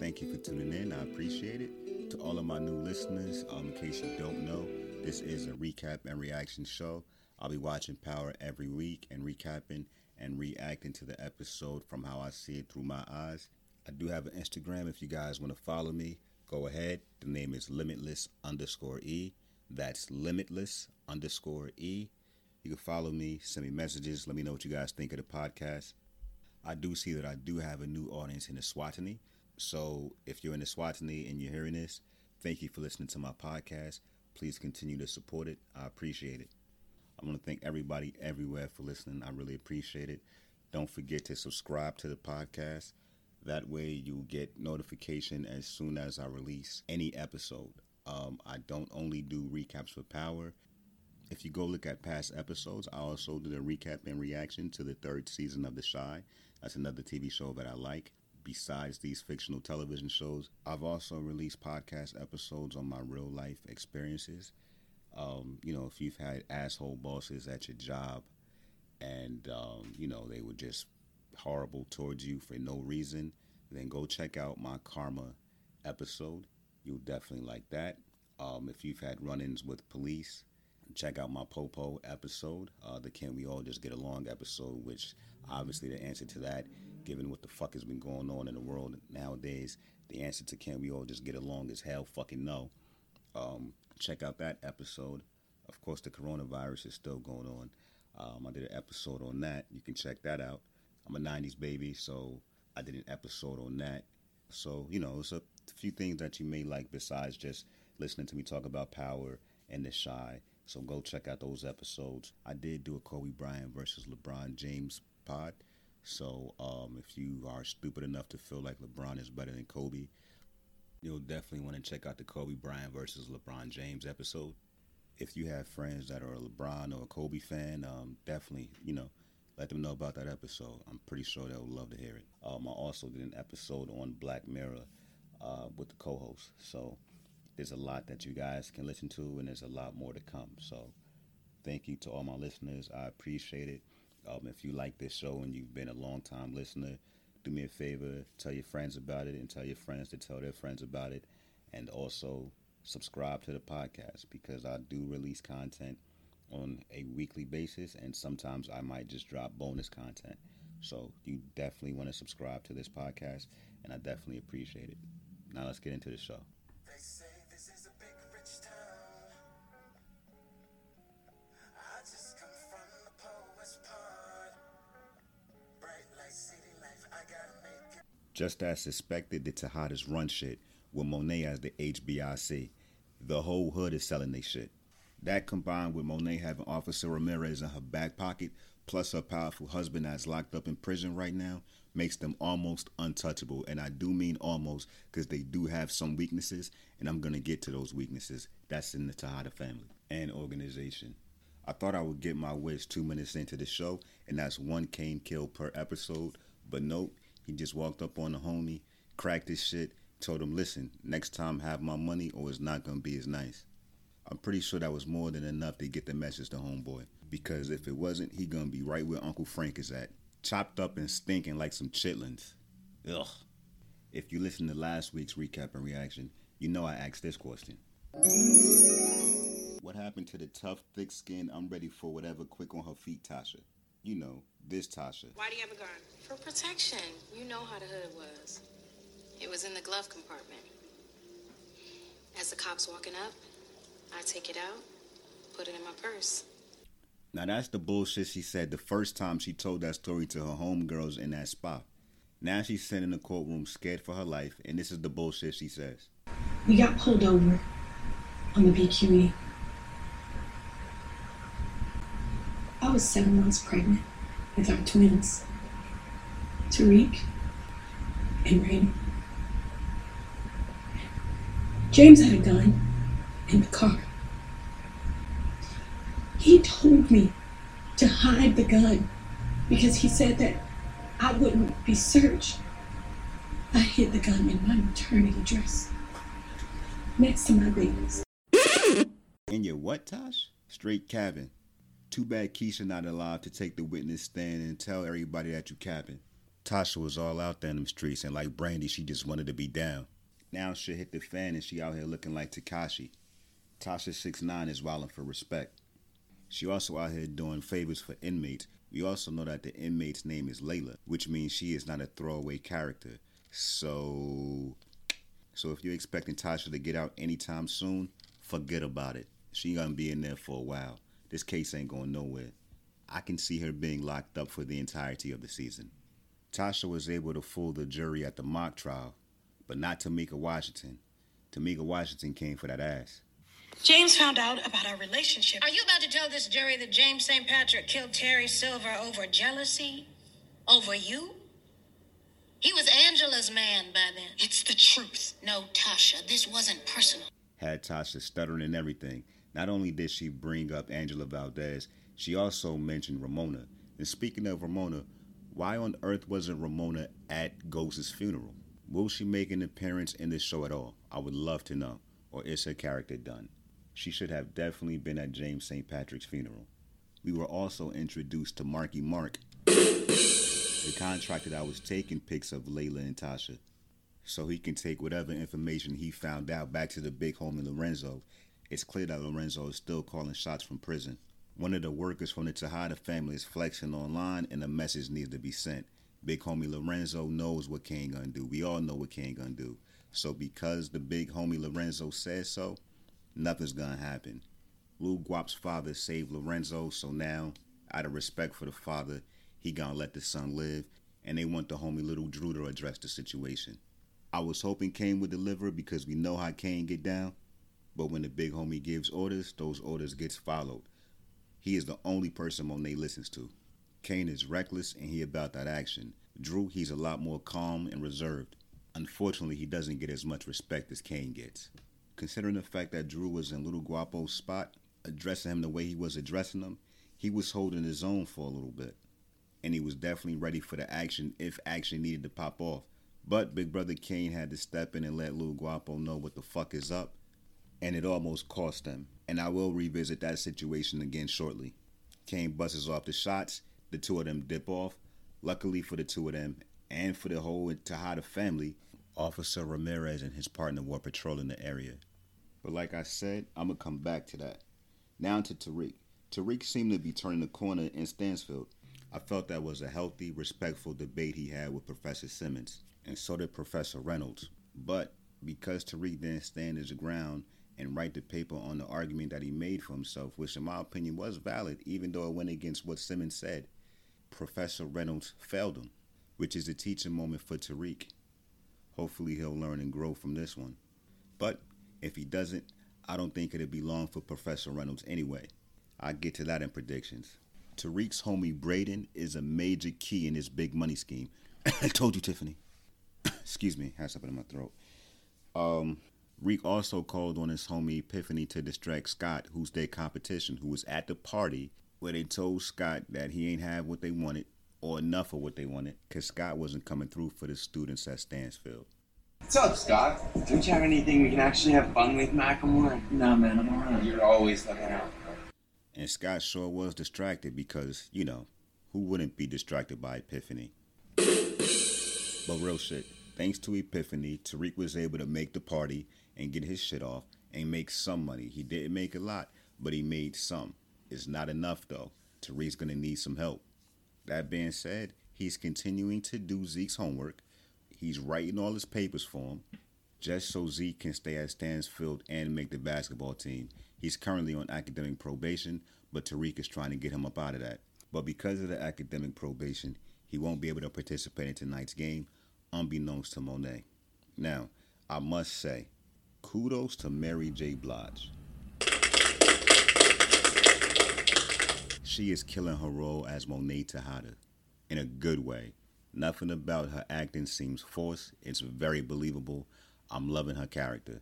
Thank you for tuning in. I appreciate it. To all of my new listeners, um, in case you don't know, this is a recap and reaction show. I'll be watching Power every week and recapping and reacting to the episode from how I see it through my eyes. I do have an Instagram if you guys want to follow me. Go ahead. The name is limitless underscore E. That's limitless underscore E. You can follow me, send me messages, let me know what you guys think of the podcast. I do see that I do have a new audience in the. So if you're in the Eswatini and you're hearing this, thank you for listening to my podcast. Please continue to support it. I appreciate it. I want to thank everybody everywhere for listening. I really appreciate it. Don't forget to subscribe to the podcast. That way you get notification as soon as I release any episode. Um, I don't only do recaps for Power. If you go look at past episodes, I also did a recap and reaction to the third season of The Chi. That's another TV show that I like. Besides these fictional television shows, I've also released podcast episodes on my real life experiences. Um, you know, if you've had asshole bosses at your job and, um, you know, they were just horrible towards you for no reason, then go check out my karma episode. You'll definitely like that. Um, if you've had run ins with police, check out my Popo episode, uh, the Can We All Just Get Along episode, which obviously the answer to that, given what the fuck has been going on in the world nowadays, the answer to Can We All Just Get Along is hell fucking no. Um, check out that episode. Of course, the coronavirus is still going on. Um, I did an episode on that. You can check that out. I'm a 90s baby, so I did an episode on that. So, you know, it's a few things that you may like besides just listening to me talk about power and the Chi. So go check out those episodes. I did do a Kobe Bryant versus LeBron James pod. So um, if you are stupid enough to feel like LeBron is better than Kobe, you'll definitely want to check out the Kobe Bryant versus LeBron James episode. If you have friends that are a LeBron or a Kobe fan, um, definitely, you know, let them know about that episode. I'm pretty sure they'll love to hear it. Um, I also did an episode on Black Mirror uh, with the co-host. So there's a lot that you guys can listen to, and there's a lot more to come. So thank you to all my listeners. I appreciate it. Um, if you like this show and you've been a long time listener, do me a favor, tell your friends about it, and tell your friends to tell their friends about it, and also subscribe to the podcast because I do release content on a weekly basis, and sometimes I might just drop bonus content. So you definitely want to subscribe to this podcast, and I definitely appreciate it. Now let's get into the show. Just as suspected, the Tejadas run shit with Monet as the HBIC. The whole hood is selling they shit. That combined with Monet having Officer Ramirez in her back pocket, plus her powerful husband that's locked up in prison right now, makes them almost untouchable. And I do mean almost because they do have some weaknesses, and I'm going to get to those weaknesses. That's in the Tejada family and organization. I thought I would get my wish two minutes into the show, and that's one Kane kill per episode. But nope, he just walked up on the homie, cracked his shit, told him, listen, next time have my money or it's not gonna be as nice. I'm pretty sure that was more than enough to get the message to homeboy. Because if it wasn't, he gonna be right where Uncle Frank is at. Chopped up and stinking like some chitlins. Ugh. If you listen to last week's recap and reaction, you know I asked this question. What happened to the tough, thick skin, I'm ready for whatever quick on her feet, Tasha? You know, this Tasha. Why do you have a gun? For protection. You know how the hood was. It was in the glove compartment. As the cops walking up, I take it out, put it in my purse. Now that's the bullshit she said the first time she told that story to her homegirls in that spot. Now she's sitting in the courtroom scared for her life, and this is the bullshit she says. We got pulled over on the BQE. I was seven months pregnant with our twins, Tariq and Raina. James had a gun in the car. He told me to hide the gun because he said that I wouldn't be searched. I hid the gun in my maternity dress next to my babies. In your what, Tosh? Straight cabin. Too bad Keisha not allowed to take the witness stand and tell everybody that you capping. Tasha was all out there in them streets, and like Brandy, she just wanted to be down. Now she hit the fan, and she out here looking like Tekashi. Tasha six nine is wilding for respect. She also out here doing favors for inmates. We also know that the inmate's name is Layla, which means she is not a throwaway character. So, so if you're expecting Tasha to get out anytime soon, forget about it. She gonna be in there for a while. This case ain't going nowhere. I can see her being locked up for the entirety of the season. Tasha was able to fool the jury at the mock trial, but not Tamika Washington. Tamika Washington came for that ass. James found out about our relationship. Are you about to tell this jury that James St. Patrick killed Terry Silver over jealousy? Over you? He was Angela's man by then. It's the truth. No, Tasha, this wasn't personal. Had Tasha stuttering and everything. Not only did she bring up Angela Valdez, she also mentioned Ramona. And speaking of Ramona, why on earth wasn't Ramona at Ghost's funeral? Will she make an appearance in this show at all? I would love to know. Or is her character done? She should have definitely been at James St. Patrick's funeral. We were also introduced to Marky Mark, the contractor that was taking pics of Layla and Tasha, so he can take whatever information he found out back to the big home in Lorenzo. It's clear that Lorenzo is still calling shots from prison. One of the workers from the Tejada family is flexing online, and a message needs to be sent. Big homie Lorenzo knows what Kane gonna do. We all know what Kane gonna do. So because the big homie Lorenzo says so, nothing's gonna happen. Lou Guap's father saved Lorenzo, so now, out of respect for the father, he gonna let the son live, and they want the homie little Drew to address the situation. I was hoping Kane would deliver because we know how Kane get down, but when the big homie gives orders, those orders gets followed. He is the only person Monet listens to. Kane is reckless and he about that action. Drew, he's a lot more calm and reserved. Unfortunately, he doesn't get as much respect as Kane gets. Considering the fact that Drew was in Little Guapo's spot, addressing him the way he was addressing him, he was holding his own for a little bit. And he was definitely ready for the action if action needed to pop off. But Big Brother Kane had to step in and let Lil Guapo know what the fuck is up, and it almost cost them. And I will revisit that situation again shortly. Kane busts off the shots, the two of them dip off. Luckily for the two of them, and for the whole Tejada family, Officer Ramirez and his partner were patrolling the area. But like I said, I'm gonna come back to that. Now to Tariq. Tariq seemed to be turning the corner in Stansfield. I felt that was a healthy, respectful debate he had with Professor Simmons, and so did Professor Reynolds. But because Tariq didn't stand his ground and write the paper on the argument that he made for himself, which in my opinion was valid, even though it went against what Simmons said, Professor Reynolds failed him, which is a teaching moment for Tariq. Hopefully he'll learn and grow from this one. But if he doesn't, I don't think it'll be long for Professor Reynolds anyway. I'll get to that in predictions. Tariq's homie Brayden is a major key in this big money scheme. I told you, Tiffany. Excuse me, had something in my throat. Um, Reek also called on his homie Epiphany to distract Scott, who's their competition, who was at the party where they told Scott that he ain't have what they wanted or enough of what they wanted because Scott wasn't coming through for the students at Stansfield. What's up, Scott? Don't you have anything we can actually have fun with, Macklemore? Nah, man, I'm alright. You're always looking out. And Scott sure was distracted because, you know, who wouldn't be distracted by Epiphany? But real shit, thanks to Epiphany, Tariq was able to make the party and get his shit off and make some money. He didn't make a lot, but he made some. It's not enough though. Tariq's gonna need some help. That being said, he's continuing to do Zeke's homework. He's writing all his papers for him, just so Zeke can stay at Stansfield and make the basketball team. He's currently on academic probation, but Tariq is trying to get him up out of that. But because of the academic probation, he won't be able to participate in tonight's game, unbeknownst to Monet. Now, I must say, kudos to Mary J. Blige. She is killing her role as Monet Tejada in a good way. Nothing about her acting seems forced. It's very believable. I'm loving her character.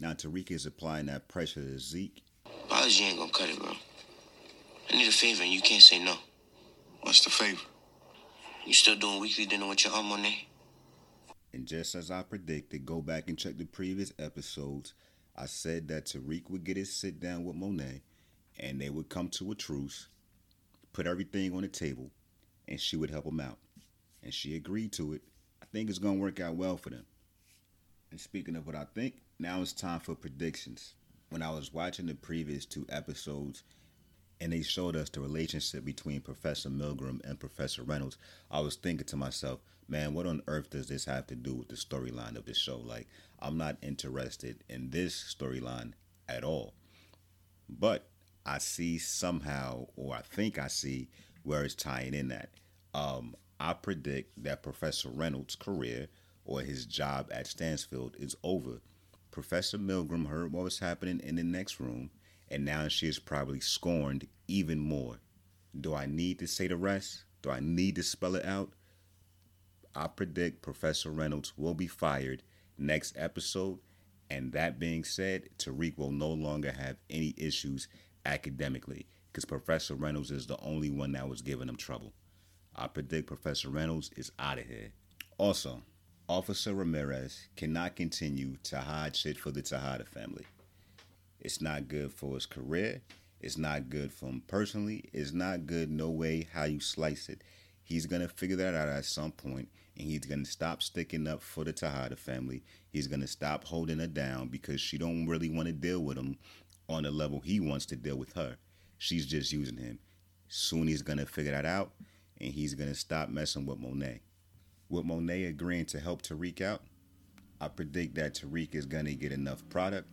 Now Tariq is applying that pressure to Zeke. Apology ain't gonna cut it, bro. I need a favor and you can't say no. What's the favor? You still doing weekly dinner with your aunt Monet? And just as I predicted, go back and check the previous episodes. I said that Tariq would get his sit down with Monet and they would come to a truce, put everything on the table, and she would help him out. and she agreed to it, I think it's going to work out well for them. And speaking of what I think, now it's time for predictions. When I was watching the previous two episodes and they showed us the relationship between Professor Milgram and Professor Reynolds, I was thinking to myself, man, what on earth does this have to do with the storyline of the show? Like, I'm not interested in this storyline at all. But I see somehow, or I think I see where it's tying in that. Um, I predict that Professor Reynolds' career or his job at Stansfield is over. Professor Milgram heard what was happening in the next room and now she is probably scorned even more. Do I need to say the rest? Do I need to spell it out? I predict Professor Reynolds will be fired next episode, and that being said, Tariq will no longer have any issues academically because Professor Reynolds is the only one that was giving him trouble. I predict Professor Reynolds is out of here. Also, Officer Ramirez cannot continue to hide shit for the Tejada family. It's not good for his career. It's not good for him personally. It's not good no way how you slice it. He's gonna figure that out at some point, and he's gonna stop sticking up for the Tejada family. He's gonna stop holding her down because she don't really want to deal with him on the level he wants to deal with her. She's just using him. Soon he's gonna figure that out, and he's gonna stop messing with Monet. With Monet agreeing to help Tariq out, I predict that Tariq is gonna get enough product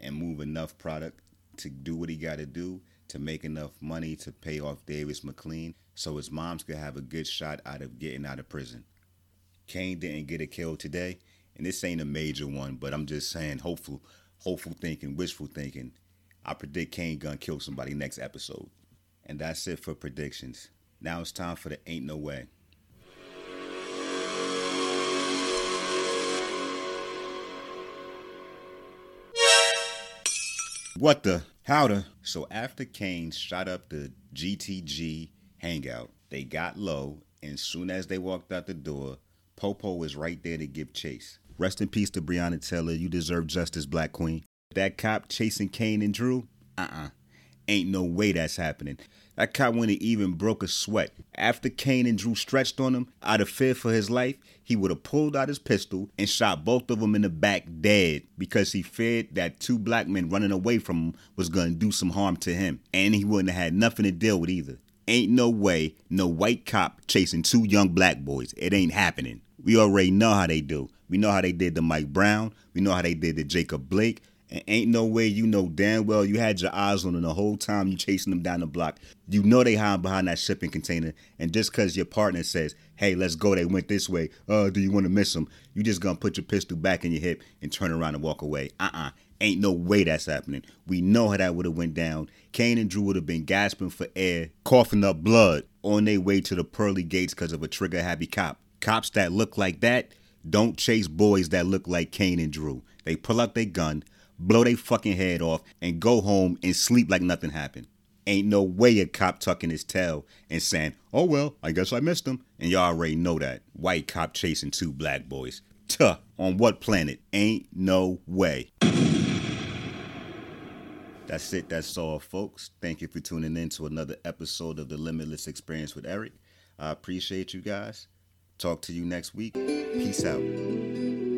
and move enough product to do what he got to do to make enough money to pay off Davis McLean so his moms could have a good shot out of getting out of prison. Kane didn't get a kill today, and this ain't a major one, but I'm just saying hopeful, hopeful thinking, wishful thinking. I predict Kane gonna kill somebody next episode. And that's it for predictions. Now it's time for the Ain't No Way. What the? How the? So after Kane shot up the GTG hangout, they got low, and soon as they walked out the door, Popo was right there to give chase. Rest in peace to Breonna Taylor. You deserve justice, Black Queen. That cop chasing Kane and Drew? Uh-uh. Ain't no way that's happening. That cop wouldn't even broke a sweat. After Kane and Drew stretched on him, out of fear for his life, he would have pulled out his pistol and shot both of them in the back dead because he feared that two black men running away from him was to do some harm to him. And he wouldn't have had nothing to deal with either. Ain't no way no white cop chasing two young black boys. It ain't happening. We already know how they do. We know how they did to Mike Brown. We know how they did to Jacob Blake. And ain't no way you know damn well you had your eyes on them the whole time you chasing them down the block. You know they hiding behind that shipping container. And just because your partner says, hey, let's go, they went this way. Uh, do you want to miss them? You just gonna put your pistol back in your hip and turn around and walk away. Uh-uh. Ain't no way that's happening. We know how that would have went down. Kane and Drew would have been gasping for air, coughing up blood on their way to the pearly gates because of a trigger-happy cop. Cops that look like that don't chase boys that look like Kane and Drew. They pull out their gun, blow their fucking head off, and go home and sleep like nothing happened. Ain't no way a cop tucking his tail and saying, oh well, I guess I missed him. And y'all already know that. White cop chasing two black boys. Tuh, on what planet? Ain't no way. That's it. That's all, folks. Thank you for tuning in to another episode of the Limitless Experience with Eric. I appreciate you guys. Talk to you next week. Peace out.